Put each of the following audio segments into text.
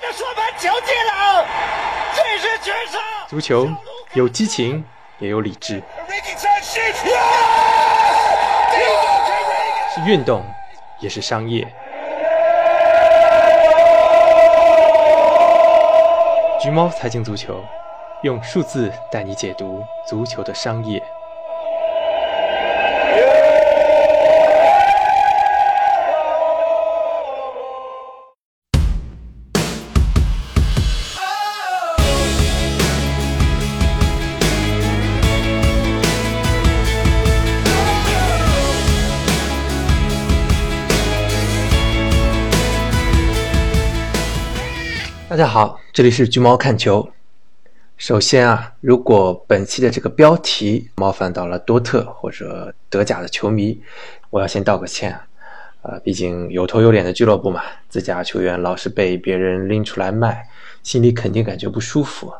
的说盘球进了，这是绝杀！足球有激情，也有理智，是运动，也是商业。橘猫财经足球，用数字带你解读足球的商业。好，这里是橘猫看球。首先啊，如果本期的这个标题冒犯到了多特或者德甲的球迷，我要先道个歉。呃，毕竟有头有脸的俱乐部嘛，自家球员老是被别人拎出来卖，心里肯定感觉不舒服。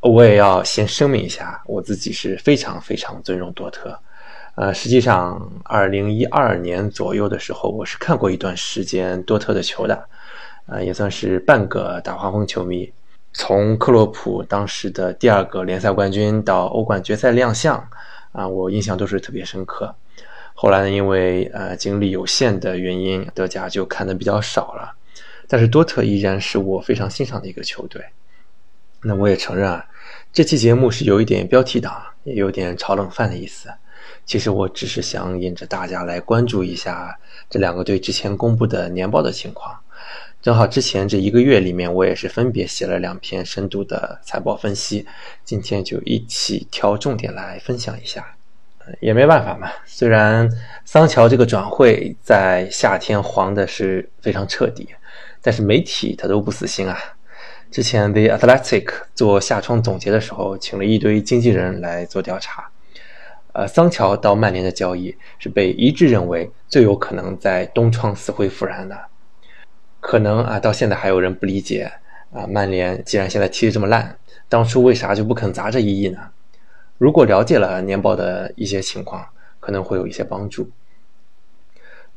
我也要先声明一下，我自己是非常非常尊重多特。呃，实际上，二零一二年左右的时候，我是看过一段时间多特的球的。呃，也算是半个大黄蜂球迷。从克洛普当时的第二个联赛冠军到欧冠决赛亮相，啊，我印象都是特别深刻。后来呢，因为呃精力有限的原因，德甲就看的比较少了。但是多特依然是我非常欣赏的一个球队。那我也承认啊，这期节目是有一点标题党，也有点炒冷饭的意思。其实我只是想引着大家来关注一下这两个队之前公布的年报的情况。正好之前这一个月里面，我也是分别写了两篇深度的财报分析，今天就一起挑重点来分享一下。也没办法嘛，虽然桑乔这个转会在夏天黄的是非常彻底，但是媒体他都不死心啊。之前 The Athletic 做夏窗总结的时候，请了一堆经纪人来做调查。呃，桑乔到曼联的交易是被一致认为最有可能在东窗死灰复燃的。可能啊，到现在还有人不理解啊，曼联既然现在踢得这么烂，当初为啥就不肯砸这一亿呢？如果了解了年报的一些情况，可能会有一些帮助。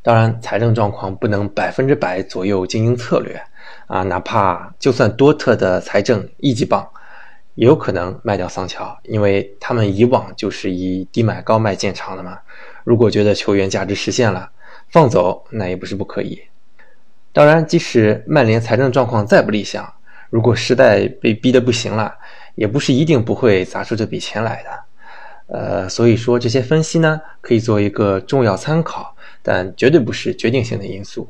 当然，财政状况不能百分之百左右经营策略啊，哪怕就算多特的财政一级棒，也有可能卖掉桑乔，因为他们以往就是以低买高卖建厂的嘛。如果觉得球员价值实现了，放走那也不是不可以。当然，即使曼联财政状况再不理想，如果实在被逼得不行了，也不是一定不会砸出这笔钱来的。呃，所以说这些分析呢，可以做一个重要参考，但绝对不是决定性的因素。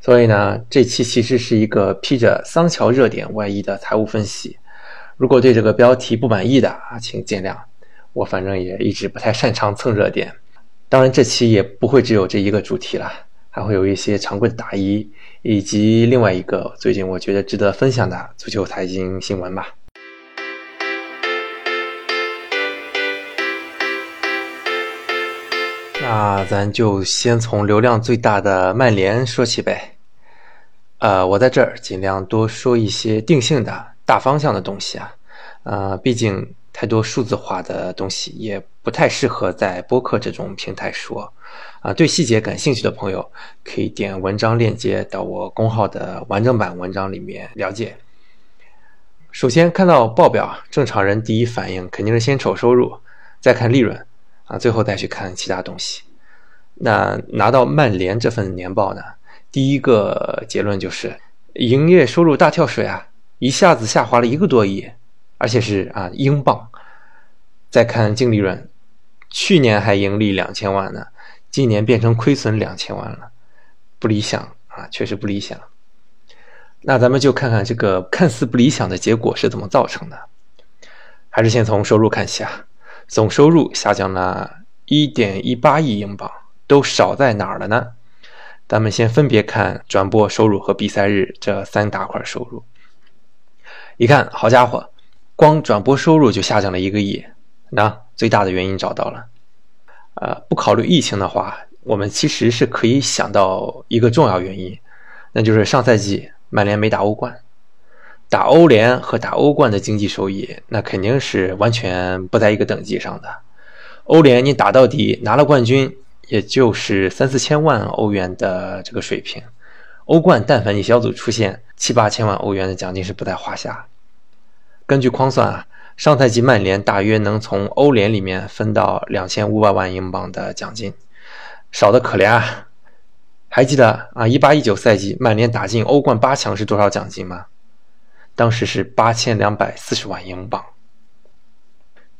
所以呢，这期其实是一个披着桑乔热点外衣的财务分析。如果对这个标题不满意的啊，请见谅。我反正也一直不太擅长蹭热点。当然，这期也不会只有这一个主题了。还会有一些常规的答疑，以及另外一个最近我觉得值得分享的足球财经新闻吧。那咱就先从流量最大的曼联说起呗。呃，我在这儿尽量多说一些定性的大方向的东西啊。呃，毕竟太多数字化的东西也不太适合在播客这种平台说。啊，对细节感兴趣的朋友可以点文章链接到我公号的完整版文章里面了解。首先看到报表，正常人第一反应肯定是先瞅收入，再看利润，啊，最后再去看其他东西。那拿到曼联这份年报呢，第一个结论就是营业收入大跳水啊，一下子下滑了一个多亿，而且是啊英镑。再看净利润，去年还盈利两千万呢。今年变成亏损两千万了，不理想啊，确实不理想。那咱们就看看这个 看似不理想的结果是怎么造成的。还是先从收入看起啊，总收入下降了一点一八亿英镑，都少在哪儿了呢？咱们先分别看转播收入和比赛日这三大块收入。一看，好家伙，光转播收入就下降了一个亿。那最大的原因找到了。呃，不考虑疫情的话，我们其实是可以想到一个重要原因，那就是上赛季曼联没打欧冠，打欧联和打欧冠的经济收益，那肯定是完全不在一个等级上的。欧联你打到底拿了冠军，也就是三四千万欧元的这个水平，欧冠但凡你小组出线，七八千万欧元的奖金是不在话下。根据框算啊，上赛季曼联大约能从欧联里面分到两千五百万英镑的奖金，少的可怜啊！还记得啊，一八一九赛季曼联打进欧冠八强是多少奖金吗？当时是八千两百四十万英镑。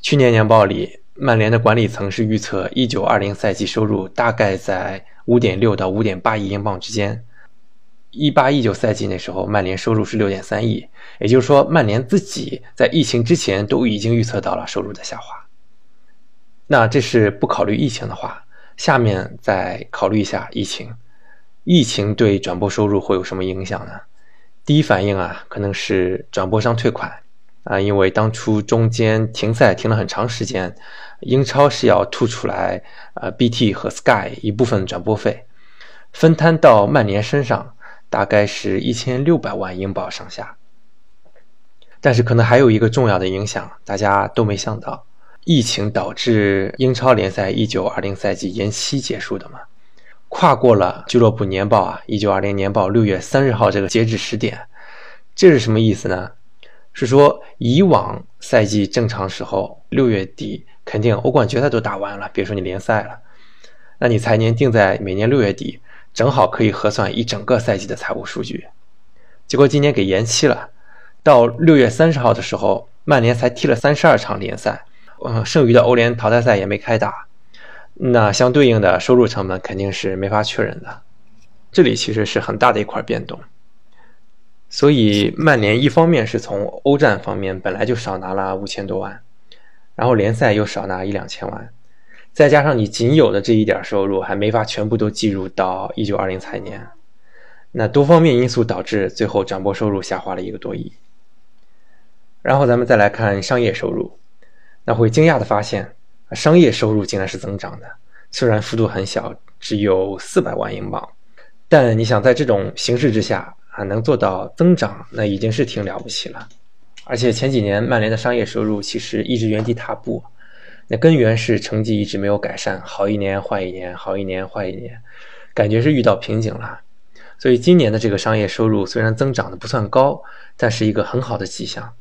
去年年报里，曼联的管理层是预测一九二零赛季收入大概在五点六到五点八亿英镑之间。一八一九赛季那时候，曼联收入是六点三亿，也就是说，曼联自己在疫情之前都已经预测到了收入的下滑。那这是不考虑疫情的话，下面再考虑一下疫情，疫情对转播收入会有什么影响呢？第一反应啊，可能是转播商退款啊，因为当初中间停赛停了很长时间，英超是要吐出来呃 BT 和 Sky 一部分转播费，分摊到曼联身上。大概是一千六百万英镑上下，但是可能还有一个重要的影响，大家都没想到，疫情导致英超联赛一九二零赛季延期结束的嘛，跨过了俱乐部年报啊，一九二零年报六月三十号这个截止时点，这是什么意思呢？是说以往赛季正常时候六月底肯定欧冠决赛都打完了，别说你联赛了，那你财年定在每年六月底。正好可以核算一整个赛季的财务数据，结果今年给延期了，到六月三十号的时候，曼联才踢了三十二场联赛，嗯，剩余的欧联淘汰赛也没开打，那相对应的收入成本肯定是没法确认的，这里其实是很大的一块变动，所以曼联一方面是从欧战方面本来就少拿了五千多万，然后联赛又少拿一两千万。再加上你仅有的这一点收入还没法全部都计入到一九二零财年，那多方面因素导致最后转播收入下滑了一个多亿。然后咱们再来看商业收入，那会惊讶的发现，商业收入竟然是增长的，虽然幅度很小，只有四百万英镑，但你想在这种形势之下啊能做到增长，那已经是挺了不起了。而且前几年曼联的商业收入其实一直原地踏步。那根源是成绩一直没有改善，好一年坏一年，好一年坏一年，感觉是遇到瓶颈了。所以今年的这个商业收入虽然增长的不算高，但是一个很好的迹象。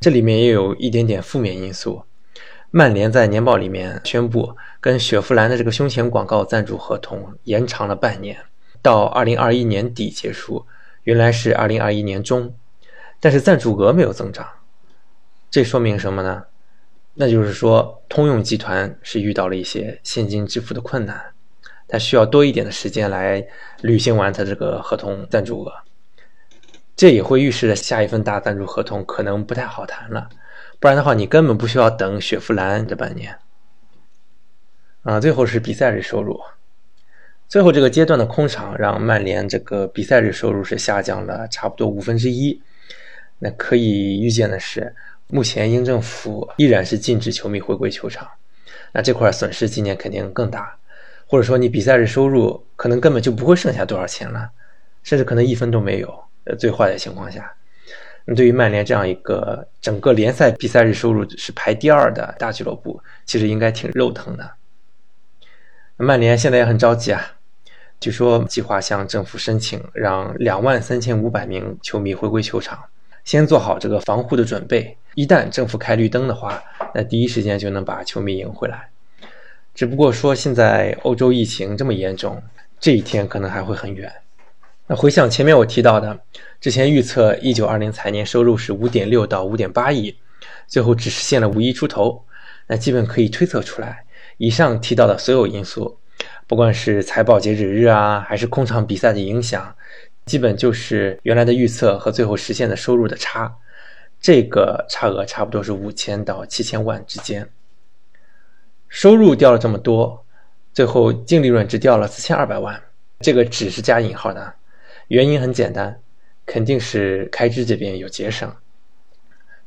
这里面也有一点点负面因素。曼联在年报里面宣布，跟雪佛兰的这个胸前广告赞助合同延长了半年，到二零二一年底结束，原来是二零二一年中，但是赞助额没有增长，这说明什么呢？那就是说，通用集团是遇到了一些现金支付的困难，它需要多一点的时间来履行完它这个合同赞助额，这也会预示着下一份大赞助合同可能不太好谈了。不然的话，你根本不需要等雪佛兰这半年。啊，最后是比赛日收入，最后这个阶段的空场让曼联这个比赛日收入是下降了差不多五分之一。那可以预见的是。目前英政府依然是禁止球迷回归球场，那这块损失今年肯定更大，或者说你比赛日收入可能根本就不会剩下多少钱了，甚至可能一分都没有。呃，最坏的情况下，那对于曼联这样一个整个联赛比赛日收入是排第二的大俱乐部，其实应该挺肉疼的。曼联现在也很着急啊，据说计划向政府申请，让两万三千五百名球迷回归球场。先做好这个防护的准备，一旦政府开绿灯的话，那第一时间就能把球迷赢回来。只不过说现在欧洲疫情这么严重，这一天可能还会很远。那回想前面我提到的，之前预测一九二零财年收入是五点六到五点八亿，最后只实现了五亿出头，那基本可以推测出来，以上提到的所有因素，不管是财报截止日啊，还是空场比赛的影响。基本就是原来的预测和最后实现的收入的差，这个差额差不多是五千到七千万之间。收入掉了这么多，最后净利润只掉了四千二百万，这个只是加引号的，原因很简单，肯定是开支这边有节省。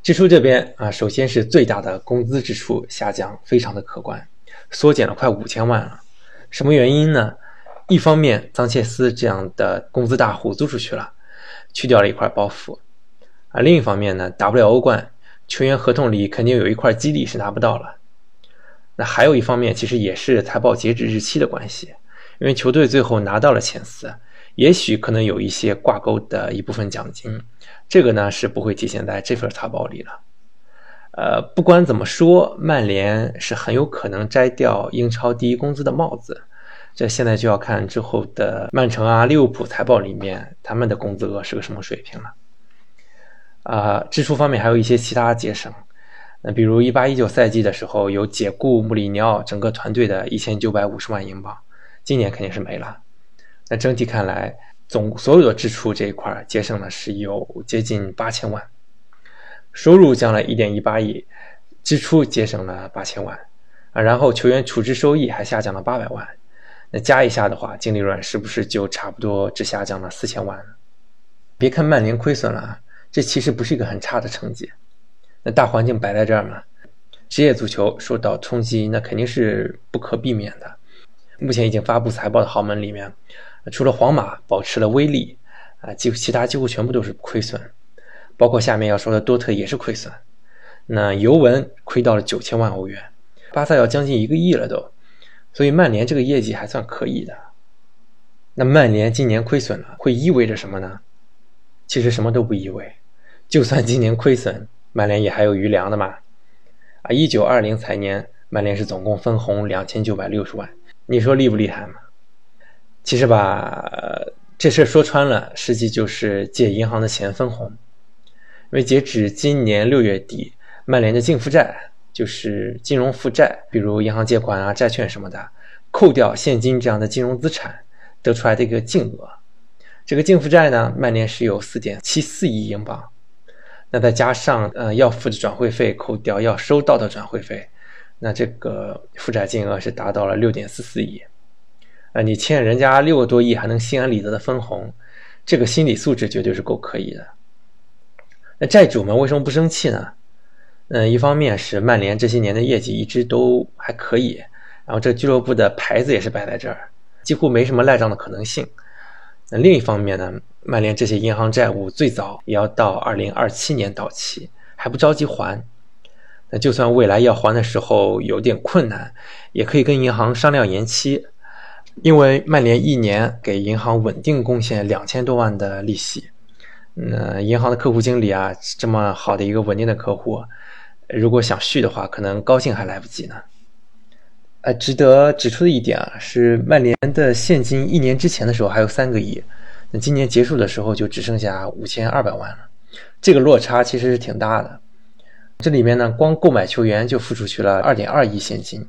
支出这边啊，首先是最大的工资支出下降非常的可观，缩减了快五千万了。什么原因呢？一方面，桑切斯这样的工资大户租出去了，去掉了一块包袱；而另一方面呢，打不了欧冠，球员合同里肯定有一块激励是拿不到了。那还有一方面，其实也是财报截止日期的关系，因为球队最后拿到了前四，也许可能有一些挂钩的一部分奖金，这个呢是不会体现在这份财报里了。呃，不管怎么说，曼联是很有可能摘掉英超第一工资的帽子。这现在就要看之后的曼城啊、利物浦财报里面他们的工资额是个什么水平了。啊，支出方面还有一些其他节省，那比如一八一九赛季的时候有解雇穆里尼奥整个团队的一千九百五十万英镑，今年肯定是没了。那整体看来，总所有的支出这一块节省了是有接近八千万，收入降了一点一八亿，支出节省了八千万啊，然后球员处置收益还下降了八百万。那加一下的话，净利润是不是就差不多只下降了四千万？别看曼联亏损了啊，这其实不是一个很差的成绩。那大环境摆在这儿嘛，职业足球受到冲击，那肯定是不可避免的。目前已经发布财报的豪门里面，除了皇马保持了威力，啊，几乎其他几乎全部都是亏损，包括下面要说的多特也是亏损。那尤文亏到了九千万欧元，巴萨要将近一个亿了都。所以曼联这个业绩还算可以的。那曼联今年亏损了，会意味着什么呢？其实什么都不意味。就算今年亏损，曼联也还有余粮的嘛。啊，一九二零财年，曼联是总共分红两千九百六十万，你说厉不厉害嘛？其实吧，这事说穿了，实际就是借银行的钱分红。因为截止今年六月底，曼联的净负债。就是金融负债，比如银行借款啊、债券什么的，扣掉现金这样的金融资产，得出来的一个净额。这个净负债呢，曼联是有四点七四亿英镑，那再加上呃要付的转会费，扣掉要收到的转会费，那这个负债金额是达到了六点四四亿。啊，你欠人家六个多亿，还能心安理得的分红，这个心理素质绝对是够可以的。那债主们为什么不生气呢？嗯，一方面是曼联这些年的业绩一直都还可以，然后这俱乐部的牌子也是摆在这儿，几乎没什么赖账的可能性。那另一方面呢，曼联这些银行债务最早也要到二零二七年到期，还不着急还。那就算未来要还的时候有点困难，也可以跟银行商量延期，因为曼联一年给银行稳定贡献两千多万的利息。那银行的客户经理啊，这么好的一个稳定的客户。如果想续的话，可能高兴还来不及呢。呃，值得指出的一点啊，是曼联的现金一年之前的时候还有三个亿，那今年结束的时候就只剩下五千二百万了，这个落差其实是挺大的。这里面呢，光购买球员就付出去了二点二亿现金，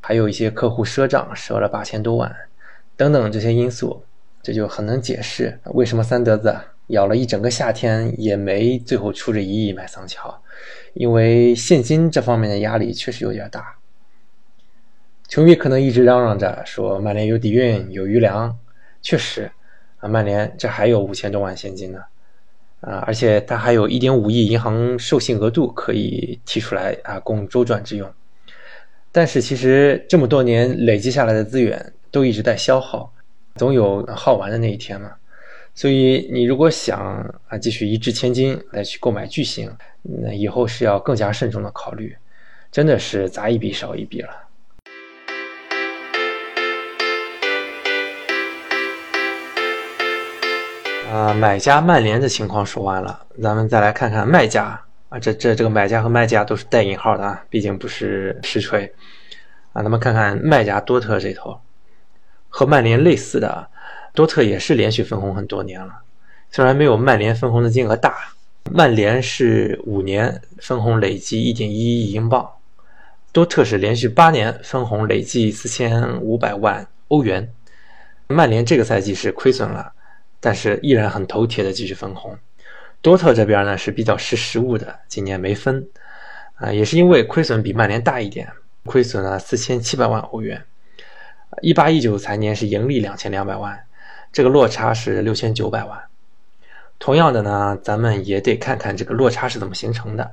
还有一些客户赊账赊了八千多万，等等这些因素，这就很能解释为什么三德子咬了一整个夏天也没最后出这一亿买桑乔。因为现金这方面的压力确实有点大，球迷可能一直嚷嚷着说曼联有底蕴有余粮，确实啊，曼联这还有五千多万现金呢，啊，而且他还有一点五亿银行授信额度可以提出来啊，供周转之用。但是其实这么多年累积下来的资源都一直在消耗，总有耗完的那一天嘛。所以你如果想啊继续一掷千金来去购买巨星，那以后是要更加慎重的考虑，真的是砸一笔少一笔了。啊，买家曼联的情况说完了，咱们再来看看卖家啊，这这这个买家和卖家都是带引号的啊，毕竟不是实锤啊。咱们看看卖家多特这头，和曼联类似的。多特也是连续分红很多年了，虽然没有曼联分红的金额大，曼联是五年分红累计一点一亿英镑，多特是连续八年分红累计四千五百万欧元。曼联这个赛季是亏损了，但是依然很头铁的继续分红。多特这边呢是比较识时务的，今年没分，啊，也是因为亏损比曼联大一点，亏损了四千七百万欧元。一八一九财年是盈利两千两百万。这个落差是六千九百万。同样的呢，咱们也得看看这个落差是怎么形成的。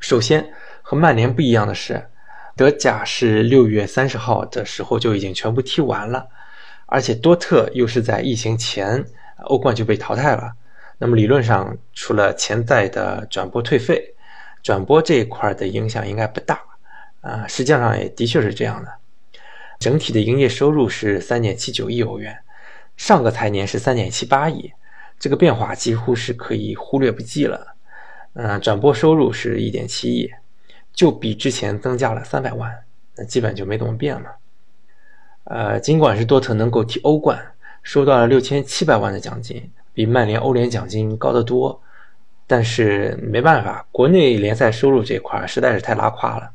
首先，和曼联不一样的是，德甲是六月三十号的时候就已经全部踢完了，而且多特又是在疫情前欧冠就被淘汰了。那么理论上，除了潜在的转播退费，转播这一块的影响应该不大啊。实际上也的确是这样的。整体的营业收入是三点七九亿欧元。上个财年是三点七八亿，这个变化几乎是可以忽略不计了。嗯，转播收入是一点七亿，就比之前增加了三百万，那基本就没怎么变了。呃，尽管是多特能够踢欧冠，收到了六千七百万的奖金，比曼联欧联奖金高得多，但是没办法，国内联赛收入这块实在是太拉胯了，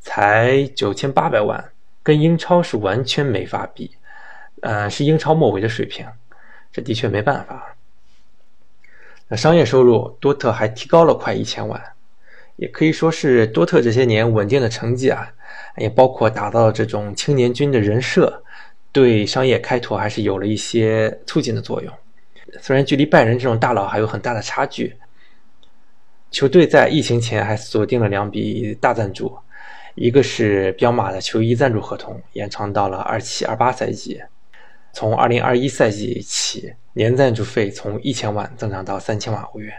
才九千八百万，跟英超是完全没法比。呃，是英超末尾的水平，这的确没办法。那商业收入，多特还提高了快一千万，也可以说是多特这些年稳定的成绩啊，也包括打造这种青年军的人设，对商业开拓还是有了一些促进的作用。虽然距离拜仁这种大佬还有很大的差距，球队在疫情前还锁定了两笔大赞助，一个是彪马的球衣赞助合同，延长到了二七二八赛季。从二零二一赛季起，年赞助费从一千万增长到三千万欧元，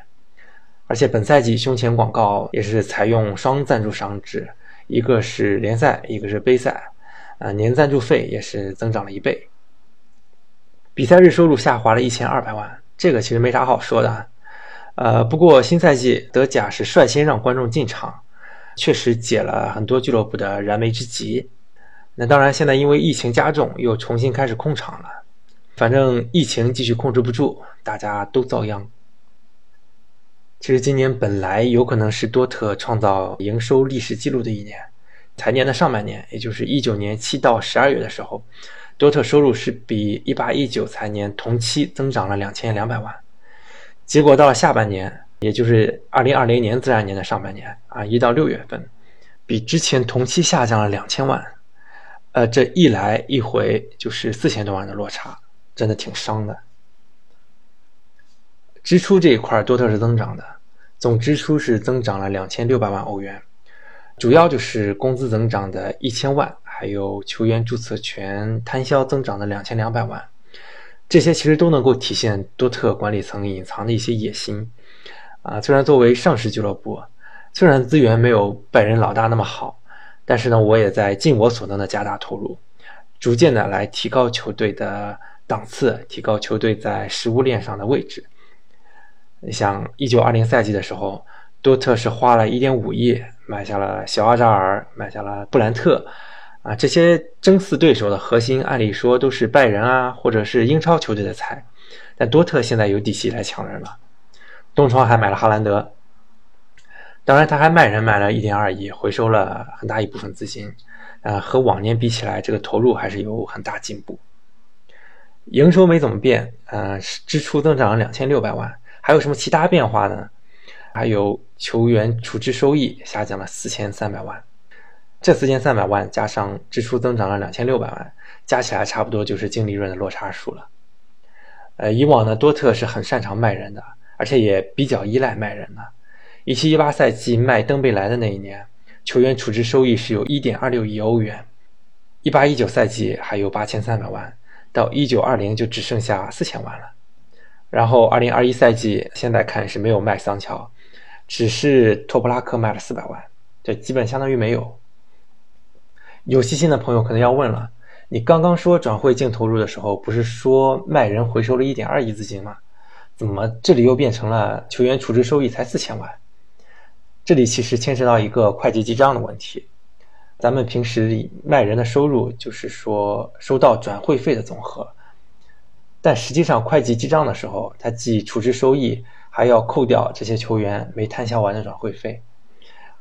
而且本赛季胸前广告也是采用双赞助商制，一个是联赛，一个是杯赛，啊，年赞助费也是增长了一倍。比赛日收入下滑了一千二百万，这个其实没啥好说的，呃，不过新赛季德甲是率先让观众进场，确实解了很多俱乐部的燃眉之急。那当然，现在因为疫情加重，又重新开始控场了。反正疫情继续控制不住，大家都遭殃。其实今年本来有可能是多特创造营收历史记录的一年，财年的上半年，也就是一九年七到十二月的时候，多特收入是比一八一九财年同期增长了两千两百万。结果到了下半年，也就是二零二零年自然年的上半年啊，一到六月份，比之前同期下降了两千万。呃，这一来一回就是四千多万的落差，真的挺伤的。支出这一块多特是增长的，总支出是增长了两千六百万欧元，主要就是工资增长的一千万，还有球员注册权摊销增长的两千两百万，这些其实都能够体现多特管理层隐藏的一些野心。啊，虽然作为上市俱乐部，虽然资源没有拜仁老大那么好。但是呢，我也在尽我所能的加大投入，逐渐的来提高球队的档次，提高球队在食物链上的位置。像一九二零赛季的时候，多特是花了一点五亿买下了小阿扎尔，买下了布兰特，啊，这些争四对手的核心，按理说都是拜仁啊，或者是英超球队的菜，但多特现在有底气来抢人了，东窗还买了哈兰德。当然，他还卖人卖了一点二亿，回收了很大一部分资金，呃，和往年比起来，这个投入还是有很大进步。营收没怎么变，呃，支出增长了两千六百万。还有什么其他变化呢？还有球员处置收益下降了四千三百万，这四千三百万加上支出增长了两千六百万，加起来差不多就是净利润的落差数了。呃，以往呢，多特是很擅长卖人的，而且也比较依赖卖人的。一七一八赛季卖登贝莱的那一年，球员处置收益是有一点二六亿欧元。一八一九赛季还有八千三百万，到一九二零就只剩下四千万了。然后二零二一赛季现在看是没有卖桑乔，只是托普拉克卖了四百万，这基本相当于没有。有细心的朋友可能要问了：你刚刚说转会净投入的时候，不是说卖人回收了一点二亿资金吗？怎么这里又变成了球员处置收益才四千万？这里其实牵扯到一个会计记账的问题。咱们平时卖人的收入就是说收到转会费的总和，但实际上会计记账的时候，他既处置收益，还要扣掉这些球员没摊销完的转会费，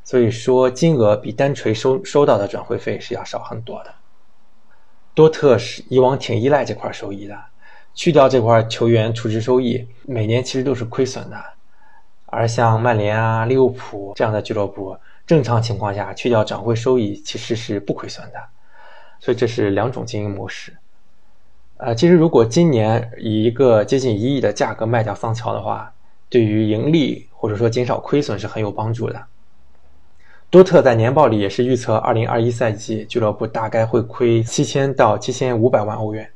所以说金额比单纯收收到的转会费是要少很多的。多特是以往挺依赖这块收益的，去掉这块球员处置收益，每年其实都是亏损的。而像曼联啊、利物浦这样的俱乐部，正常情况下去掉转会收益其实是不亏损的，所以这是两种经营模式。呃，其实如果今年以一个接近一亿的价格卖掉桑乔的话，对于盈利或者说减少亏损是很有帮助的。多特在年报里也是预测，二零二一赛季俱乐部大概会亏七千到七千五百万欧元，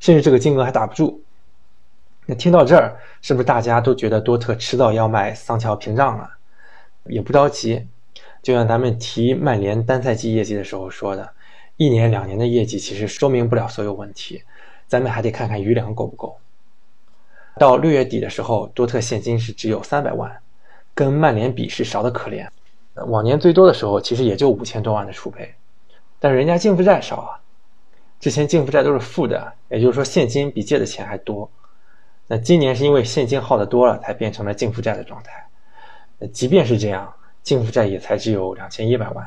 甚至这个金额还打不住。那听到这儿，是不是大家都觉得多特迟早要卖桑乔屏障了？也不着急，就像咱们提曼联单赛季业绩的时候说的，一年两年的业绩其实说明不了所有问题，咱们还得看看余粮够不够。到六月底的时候，多特现金是只有三百万，跟曼联比是少的可怜。往年最多的时候其实也就五千多万的储备，但是人家净负债少啊，之前净负债都是负的，也就是说现金比借的钱还多。那今年是因为现金耗的多了，才变成了净负债的状态。即便是这样，净负债也才只有两千一百万，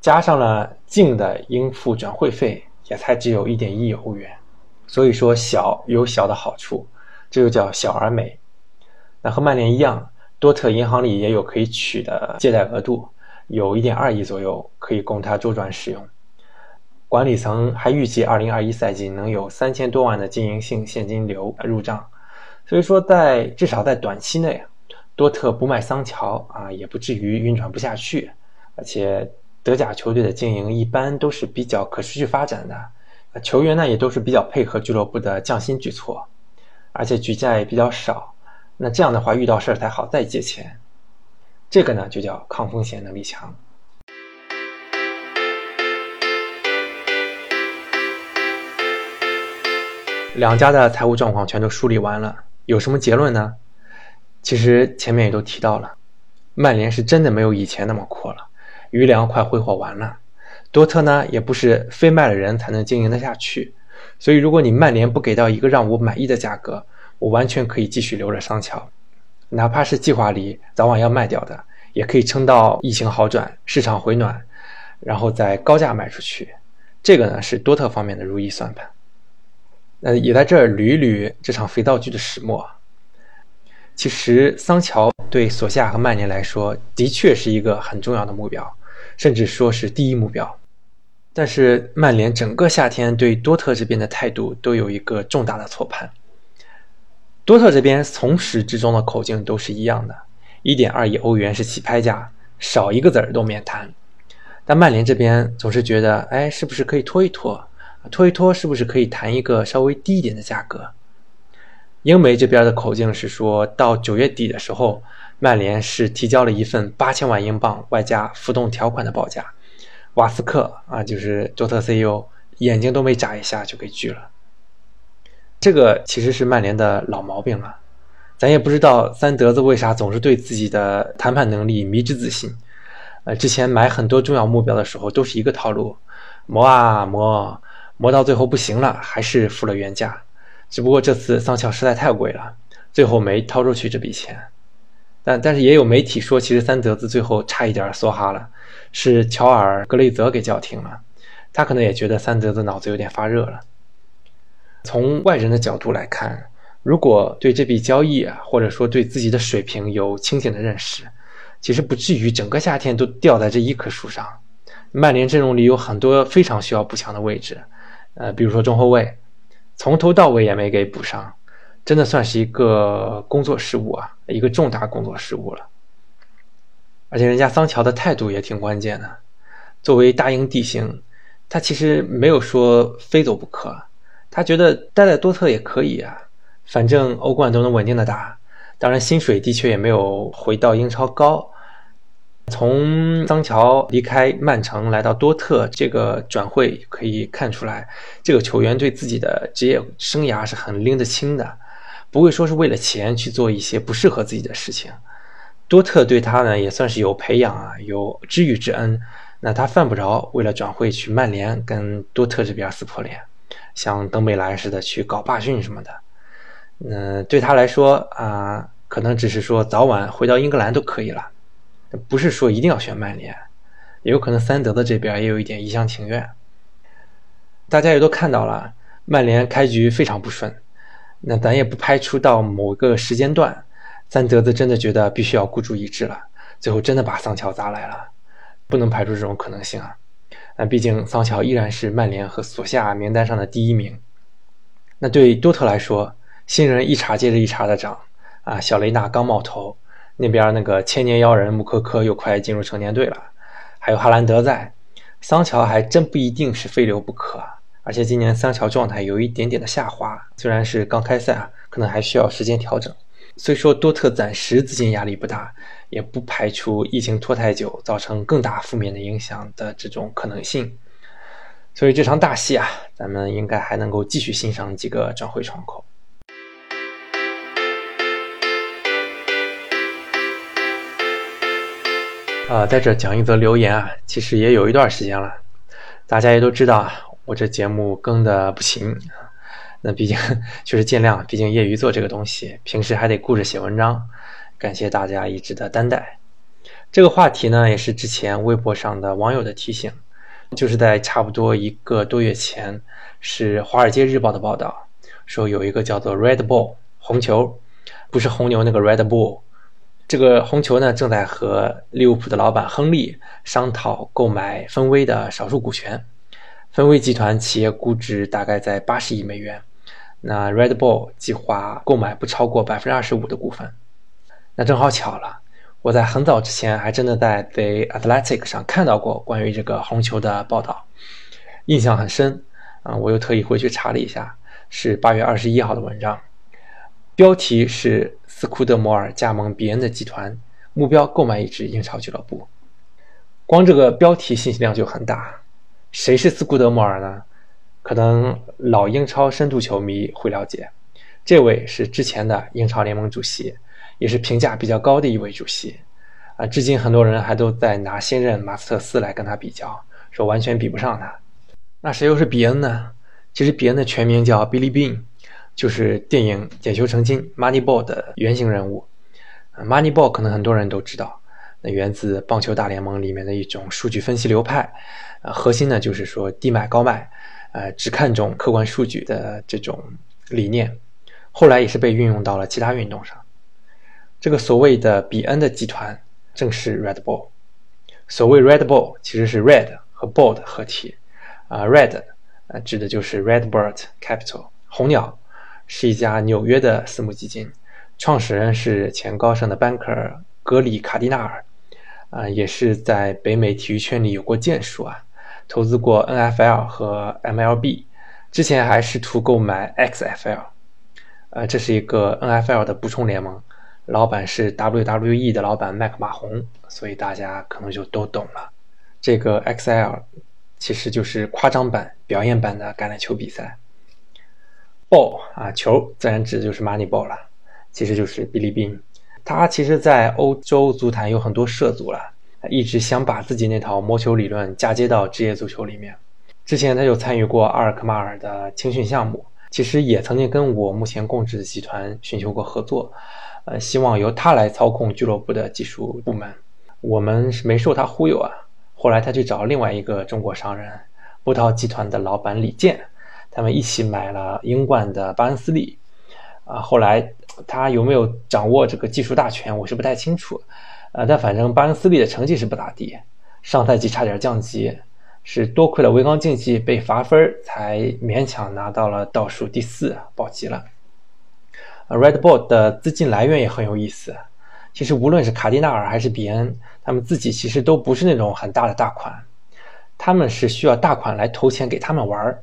加上了净的应付转会费，也才只有一点一亿欧元。所以说小有小的好处，这就叫小而美。那和曼联一样，多特银行里也有可以取的借贷额度，有一点二亿左右可以供他周转使用。管理层还预计，二零二一赛季能有三千多万的经营性现金流入账，所以说在至少在短期内，多特不卖桑乔啊，也不至于运转不下去。而且德甲球队的经营一般都是比较可持续发展的，球员呢也都是比较配合俱乐部的降薪举措，而且举债也比较少，那这样的话遇到事儿才好再借钱，这个呢就叫抗风险能力强。两家的财务状况全都梳理完了，有什么结论呢？其实前面也都提到了，曼联是真的没有以前那么阔了，余粮快挥霍完了。多特呢，也不是非卖了人才能经营得下去，所以如果你曼联不给到一个让我满意的价格，我完全可以继续留着桑乔，哪怕是计划里早晚要卖掉的，也可以撑到疫情好转、市场回暖，然后再高价卖出去。这个呢，是多特方面的如意算盘。呃，也在这儿捋一捋这场肥皂剧的始末。其实，桑乔对索夏和曼联来说，的确是一个很重要的目标，甚至说是第一目标。但是，曼联整个夏天对多特这边的态度都有一个重大的错判。多特这边从始至终的口径都是一样的，一点二亿欧元是起拍价，少一个子儿都免谈。但曼联这边总是觉得，哎，是不是可以拖一拖？拖一拖，是不是可以谈一个稍微低一点的价格？英媒这边的口径是说到九月底的时候，曼联是提交了一份八千万英镑外加浮动条款的报价，瓦斯克啊，就是多特 CEO，眼睛都没眨一下就给拒了。这个其实是曼联的老毛病了，咱也不知道三德子为啥总是对自己的谈判能力迷之自信。呃，之前买很多重要目标的时候都是一个套路，磨啊磨。磨到最后不行了，还是付了原价。只不过这次桑乔实在太贵了，最后没掏出去这笔钱。但但是也有媒体说，其实三德子最后差一点梭哈了，是乔尔格雷泽给叫停了。他可能也觉得三泽的脑子有点发热了。从外人的角度来看，如果对这笔交易啊，或者说对自己的水平有清醒的认识，其实不至于整个夏天都吊在这一棵树上。曼联阵容里有很多非常需要补强的位置。呃，比如说中后卫，从头到尾也没给补上，真的算是一个工作失误啊，一个重大工作失误了。而且人家桑乔的态度也挺关键的，作为大英帝星，他其实没有说非走不可，他觉得待在多特也可以啊，反正欧冠都能稳定的打，当然薪水的确也没有回到英超高。从桑乔离开曼城来到多特这个转会可以看出来，这个球员对自己的职业生涯是很拎得清的，不会说是为了钱去做一些不适合自己的事情。多特对他呢也算是有培养啊，有知遇之恩，那他犯不着为了转会去曼联跟多特这边撕破脸，像登贝莱似的去搞罢训什么的。嗯，对他来说啊，可能只是说早晚回到英格兰都可以了。不是说一定要选曼联，也有可能三德的这边也有一点一厢情愿。大家也都看到了，曼联开局非常不顺，那咱也不排除到某个时间段，三德子真的觉得必须要孤注一掷了，最后真的把桑乔砸来了，不能排除这种可能性啊。那毕竟桑乔依然是曼联和索夏名单上的第一名。那对多特来说，新人一茬接着一茬的涨啊，小雷纳刚冒头。那边那个千年妖人穆科科又快进入成年队了，还有哈兰德在，桑乔还真不一定是非留不可。而且今年桑乔状态有一点点的下滑，虽然是刚开赛啊，可能还需要时间调整。虽说多特暂时资金压力不大，也不排除疫情拖太久造成更大负面的影响的这种可能性。所以这场大戏啊，咱们应该还能够继续欣赏几个转会窗口。啊，在这讲一则留言啊，其实也有一段时间了，大家也都知道啊，我这节目更的不行，那毕竟就是尽量，毕竟业余做这个东西，平时还得顾着写文章，感谢大家一直的担待。这个话题呢，也是之前微博上的网友的提醒，就是在差不多一个多月前，是《华尔街日报》的报道，说有一个叫做 Red Bull 红球，不是红牛那个 Red Bull。这个红球呢，正在和利物浦的老板亨利商讨购买分威的少数股权。分威集团企业估值大概在八十亿美元，那 Red Bull 计划购买不超过百分之二十五的股份。那正好巧了，我在很早之前还真的在 The Athletic 上看到过关于这个红球的报道，印象很深啊！我又特意回去查了一下，是八月二十一号的文章。标题是斯库德摩尔加盟别恩的集团，目标购买一支英超俱乐部。光这个标题信息量就很大。谁是斯库德摩尔呢？可能老英超深度球迷会了解，这位是之前的英超联盟主席，也是评价比较高的一位主席。啊，至今很多人还都在拿新任马斯特斯来跟他比较，说完全比不上他。那谁又是比恩呢？其实比恩的全名叫 Billy Bean。就是电影《点球成金》（Moneyball） 的原型人物。Moneyball 可能很多人都知道，那源自棒球大联盟里面的一种数据分析流派。呃，核心呢就是说低买高卖，呃，只看重客观数据的这种理念。后来也是被运用到了其他运动上。这个所谓的比恩的集团正是 Red Bull。所谓 Red Bull 其实是 Red 和 Bull 的合体。啊，Red 呃指的就是 Redbird Capital 红鸟。是一家纽约的私募基金，创始人是前高盛的 banker 格里卡蒂纳尔，啊，也是在北美体育圈里有过建树啊，投资过 NFL 和 MLB，之前还试图购买 XFL，呃，这是一个 NFL 的补充联盟，老板是 WWE 的老板麦克马洪，所以大家可能就都懂了，这个 XL 其实就是夸张版、表演版的橄榄球比赛。ball 啊，球自然指的就是 money ball 了，其实就是比利宾。他其实，在欧洲足坛有很多涉足了，一直想把自己那套魔球理论嫁接到职业足球里面。之前他就参与过阿尔克马尔的青训项目，其实也曾经跟我目前供职的集团寻求过合作，呃，希望由他来操控俱乐部的技术部门。我们是没受他忽悠啊。后来他去找另外一个中国商人，波涛集团的老板李健。他们一起买了英冠的巴恩斯利，啊，后来他有没有掌握这个技术大权，我是不太清楚，呃，但反正巴恩斯利的成绩是不咋地，上赛季差点降级，是多亏了维冈竞技被罚分才勉强拿到了倒数第四，保级了。Red Bull 的资金来源也很有意思，其实无论是卡蒂纳尔还是比恩，他们自己其实都不是那种很大的大款，他们是需要大款来投钱给他们玩儿。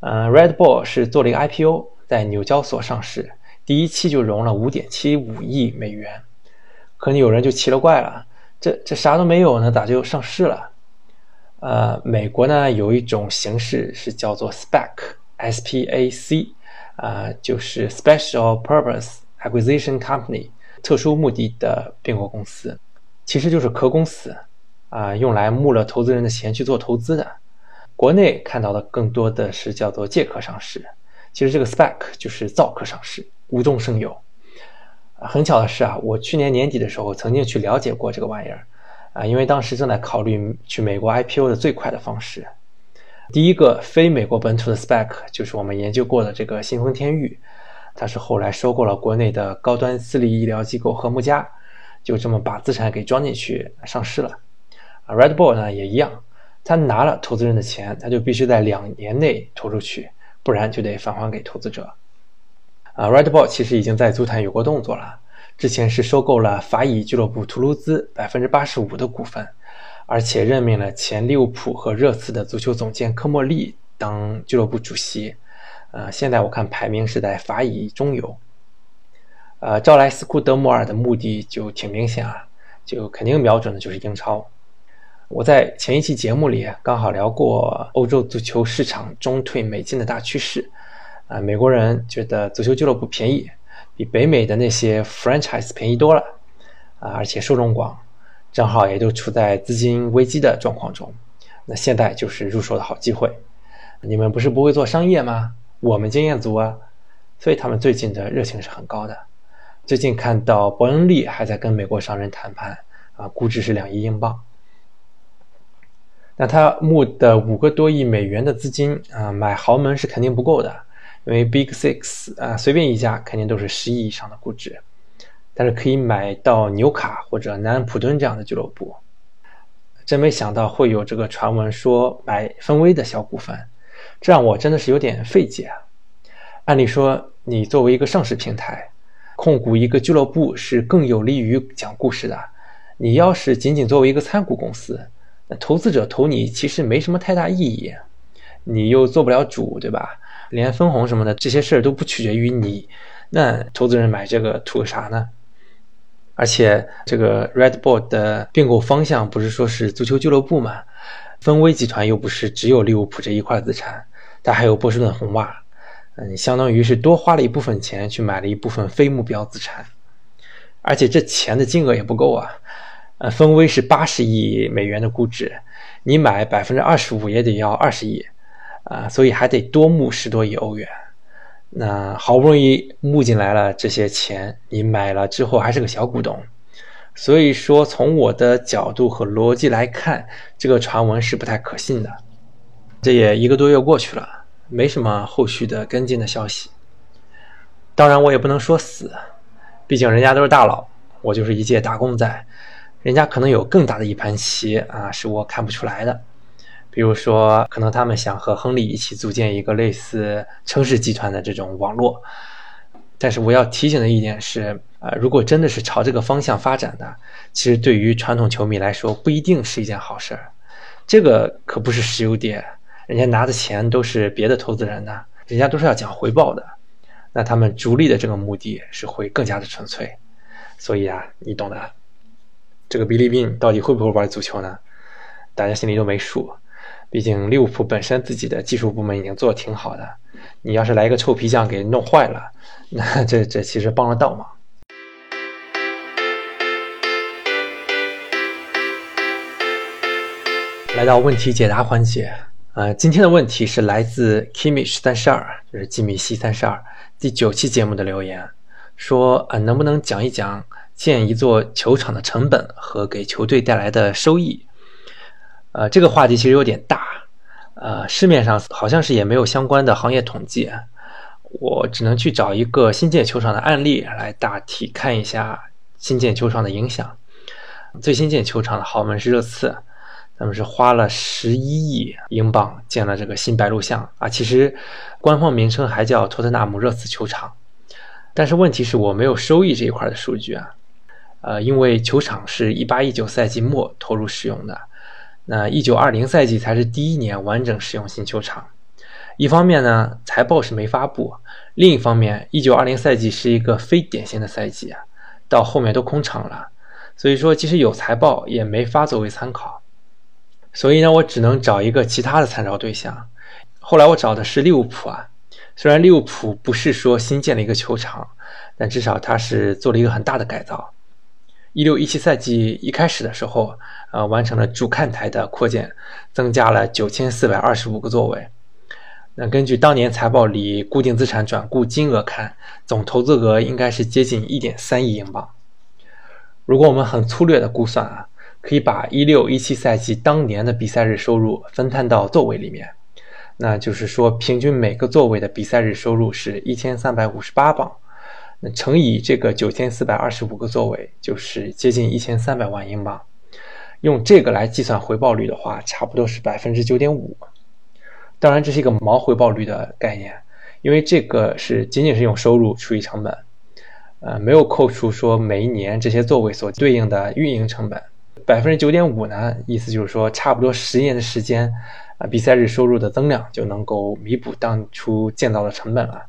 嗯，Red Bull 是做了一个 IPO，在纽交所上市，第一期就融了五点七五亿美元。可能有人就奇了怪了，这这啥都没有呢，咋就上市了？呃，美国呢有一种形式是叫做 SPAC，S-P-A-C，啊，就是 Special Purpose Acquisition Company，特殊目的的并购公司，其实就是壳公司，啊，用来募了投资人的钱去做投资的。国内看到的更多的是叫做借壳上市，其实这个 SPAC 就是造壳上市，无中生有。很巧的是啊，我去年年底的时候曾经去了解过这个玩意儿，啊，因为当时正在考虑去美国 IPO 的最快的方式。第一个非美国本土的 SPAC 就是我们研究过的这个新丰天域，它是后来收购了国内的高端私立医疗机构和睦家，就这么把资产给装进去上市了。啊，Red Bull 呢也一样。他拿了投资人的钱，他就必须在两年内投出去，不然就得返还给投资者。啊，Red Bull 其实已经在足坛有过动作了，之前是收购了法乙俱乐部图卢兹百分之八十五的股份，而且任命了前利物浦和热刺的足球总监科莫利当俱乐部主席。呃，现在我看排名是在法乙中游。呃，招来斯库德摩尔的目的就挺明显啊，就肯定瞄准的就是英超。我在前一期节目里刚好聊过欧洲足球市场中退美进的大趋势，啊，美国人觉得足球俱乐部便宜，比北美的那些 franchise 便宜多了，啊，而且受众广，正好也都处在资金危机的状况中，那现在就是入手的好机会。你们不是不会做商业吗？我们经验足啊，所以他们最近的热情是很高的。最近看到伯恩利还在跟美国商人谈判，啊，估值是两亿英镑。那他募的五个多亿美元的资金啊，买豪门是肯定不够的，因为 Big Six 啊，随便一家肯定都是十亿以上的估值。但是可以买到纽卡或者南安普敦这样的俱乐部。真没想到会有这个传闻说买分威的小股份，这让我真的是有点费解啊。按理说，你作为一个上市平台，控股一个俱乐部是更有利于讲故事的。你要是仅仅作为一个参股公司，那投资者投你其实没什么太大意义，你又做不了主，对吧？连分红什么的这些事儿都不取决于你，那投资人买这个图个啥呢？而且这个 Red Bull 的并购方向不是说是足球俱乐部吗？分威集团又不是只有利物浦这一块资产，它还有波士顿红袜，嗯，相当于是多花了一部分钱去买了一部分非目标资产，而且这钱的金额也不够啊。呃，分威是八十亿美元的估值，你买百分之二十五也得要二十亿，啊，所以还得多募十多亿欧元。那好不容易募进来了这些钱，你买了之后还是个小股东，所以说从我的角度和逻辑来看，这个传闻是不太可信的。这也一个多月过去了，没什么后续的跟进的消息。当然我也不能说死，毕竟人家都是大佬，我就是一介打工仔。人家可能有更大的一盘棋啊，是我看不出来的。比如说，可能他们想和亨利一起组建一个类似城市集团的这种网络。但是我要提醒的一点是，啊，如果真的是朝这个方向发展的，其实对于传统球迷来说不一定是一件好事儿。这个可不是石油跌，人家拿的钱都是别的投资人的，人家都是要讲回报的。那他们逐利的这个目的是会更加的纯粹。所以啊，你懂的。这个比利宾到底会不会玩足球呢？大家心里都没数。毕竟利物浦本身自己的技术部门已经做的挺好的，你要是来一个臭皮匠给弄坏了，那这这其实帮了倒忙。来到问题解答环节，呃，今天的问题是来自 Kimish 三十二，就是吉米西三十二第九期节目的留言，说呃能不能讲一讲？建一座球场的成本和给球队带来的收益，呃，这个话题其实有点大，呃，市面上好像是也没有相关的行业统计，我只能去找一个新建球场的案例来大体看一下新建球场的影响。最新建球场的豪门是热刺，他们是花了十一亿英镑建了这个新白鹿巷啊，其实官方名称还叫托特纳姆热刺球场，但是问题是我没有收益这一块的数据啊。呃，因为球场是一八一九赛季末投入使用的，那一九二零赛季才是第一年完整使用新球场。一方面呢，财报是没发布；另一方面，一九二零赛季是一个非典型的赛季，到后面都空场了，所以说即使有财报也没法作为参考。所以呢，我只能找一个其他的参照对象。后来我找的是利物浦啊，虽然利物浦不是说新建了一个球场，但至少它是做了一个很大的改造。一六一七赛季一开始的时候，呃，完成了主看台的扩建，增加了九千四百二十五个座位。那根据当年财报里固定资产转固金额看，总投资额应该是接近一点三亿英镑。如果我们很粗略的估算啊，可以把一六一七赛季当年的比赛日收入分摊到座位里面，那就是说平均每个座位的比赛日收入是一千三百五十八镑。乘以这个九千四百二十五个座位，就是接近一千三百万英镑。用这个来计算回报率的话，差不多是百分之九点五。当然，这是一个毛回报率的概念，因为这个是仅仅是用收入除以成本，呃，没有扣除说每一年这些座位所对应的运营成本。百分之九点五呢，意思就是说，差不多十年的时间，啊，比赛日收入的增量就能够弥补当初建造的成本了。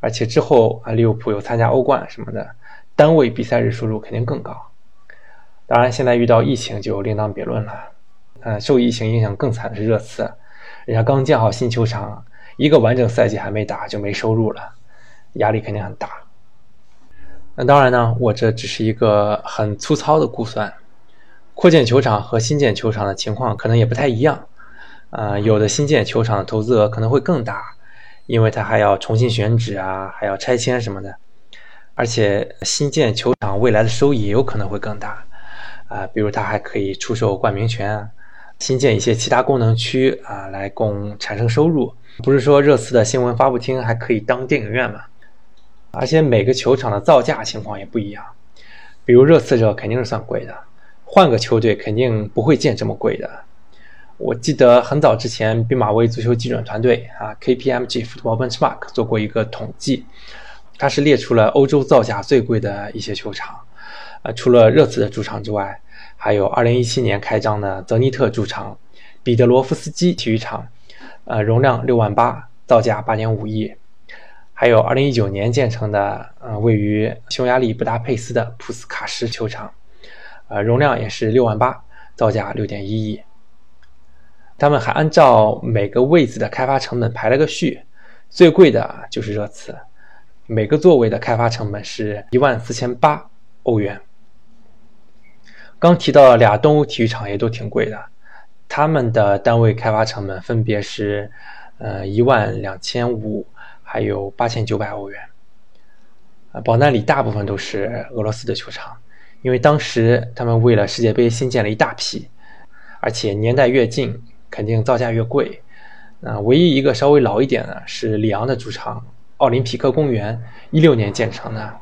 而且之后啊，利物浦有参加欧冠什么的，单位比赛日收入肯定更高。当然，现在遇到疫情就另当别论了。呃，受疫情影响更惨的是热刺，人家刚建好新球场，一个完整赛季还没打就没收入了，压力肯定很大。那当然呢，我这只是一个很粗糙的估算，扩建球场和新建球场的情况可能也不太一样。啊，有的新建球场的投资额可能会更大，因为它还要重新选址啊，还要拆迁什么的。而且新建球场未来的收益也有可能会更大，啊，比如它还可以出售冠名权啊，新建一些其他功能区啊，来供产生收入。不是说热刺的新闻发布厅还可以当电影院吗？而且每个球场的造价情况也不一样，比如热刺这肯定是算贵的，换个球队肯定不会建这么贵的。我记得很早之前，毕马威足球基准团队啊 （KPMG Football Benchmark） 做过一个统计。它是列出了欧洲造价最贵的一些球场，呃，除了热刺的主场之外，还有2017年开张的泽尼特主场彼得罗夫斯基体育场，呃，容量6万八，造价8.5亿；还有2019年建成的，呃，位于匈牙利布达佩斯的普斯卡什球场，呃，容量也是6万八，造价6.1亿。他们还按照每个位子的开发成本排了个序，最贵的就是热刺。每个座位的开发成本是一万四千八欧元。刚提到俩东欧体育场也都挺贵的，他们的单位开发成本分别是，呃一万两千五，还有八千九百欧元。啊，保单里大部分都是俄罗斯的球场，因为当时他们为了世界杯新建了一大批，而且年代越近，肯定造价越贵。啊，唯一一个稍微老一点的是里昂的主场。奥林匹克公园一六年建成的，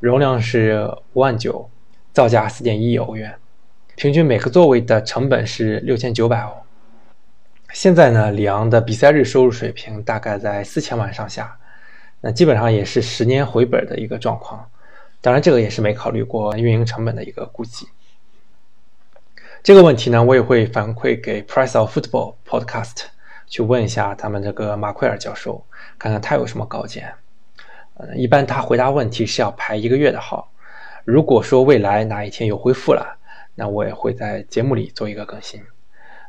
容量是五万九，造价四点一亿欧元，平均每个座位的成本是六千九百欧。现在呢，里昂的比赛日收入水平大概在四千万上下，那基本上也是十年回本的一个状况。当然，这个也是没考虑过运营成本的一个估计。这个问题呢，我也会反馈给 Price of Football Podcast。去问一下他们这个马奎尔教授，看看他有什么高见。呃，一般他回答问题是要排一个月的号。如果说未来哪一天有恢复了，那我也会在节目里做一个更新。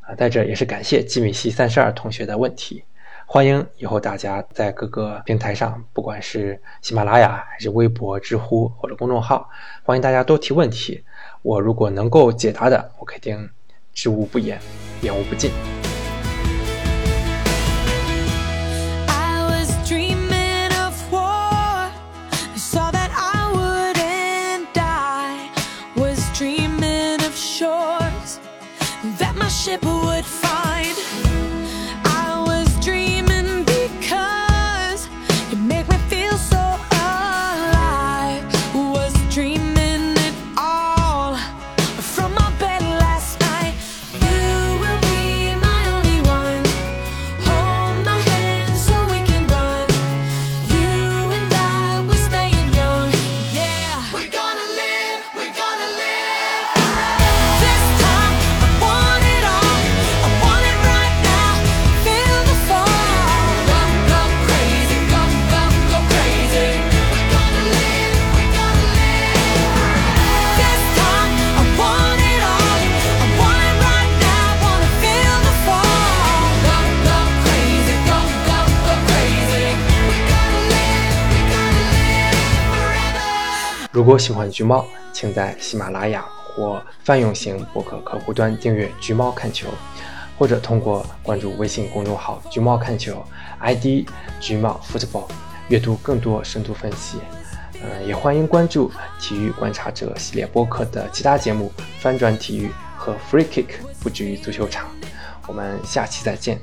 啊，在这也是感谢吉米西三十二同学的问题。欢迎以后大家在各个平台上，不管是喜马拉雅还是微博、知乎或者公众号，欢迎大家多提问题。我如果能够解答的，我肯定知无不言，言无不尽。如果喜欢橘猫，请在喜马拉雅或泛用型博客客户端订阅“橘猫看球”，或者通过关注微信公众号“橘猫看球 ”ID“ 橘猫 football” 阅读更多深度分析。嗯，也欢迎关注“体育观察者”系列播客的其他节目“翻转体育”和 “Free Kick” 不止于足球场。我们下期再见。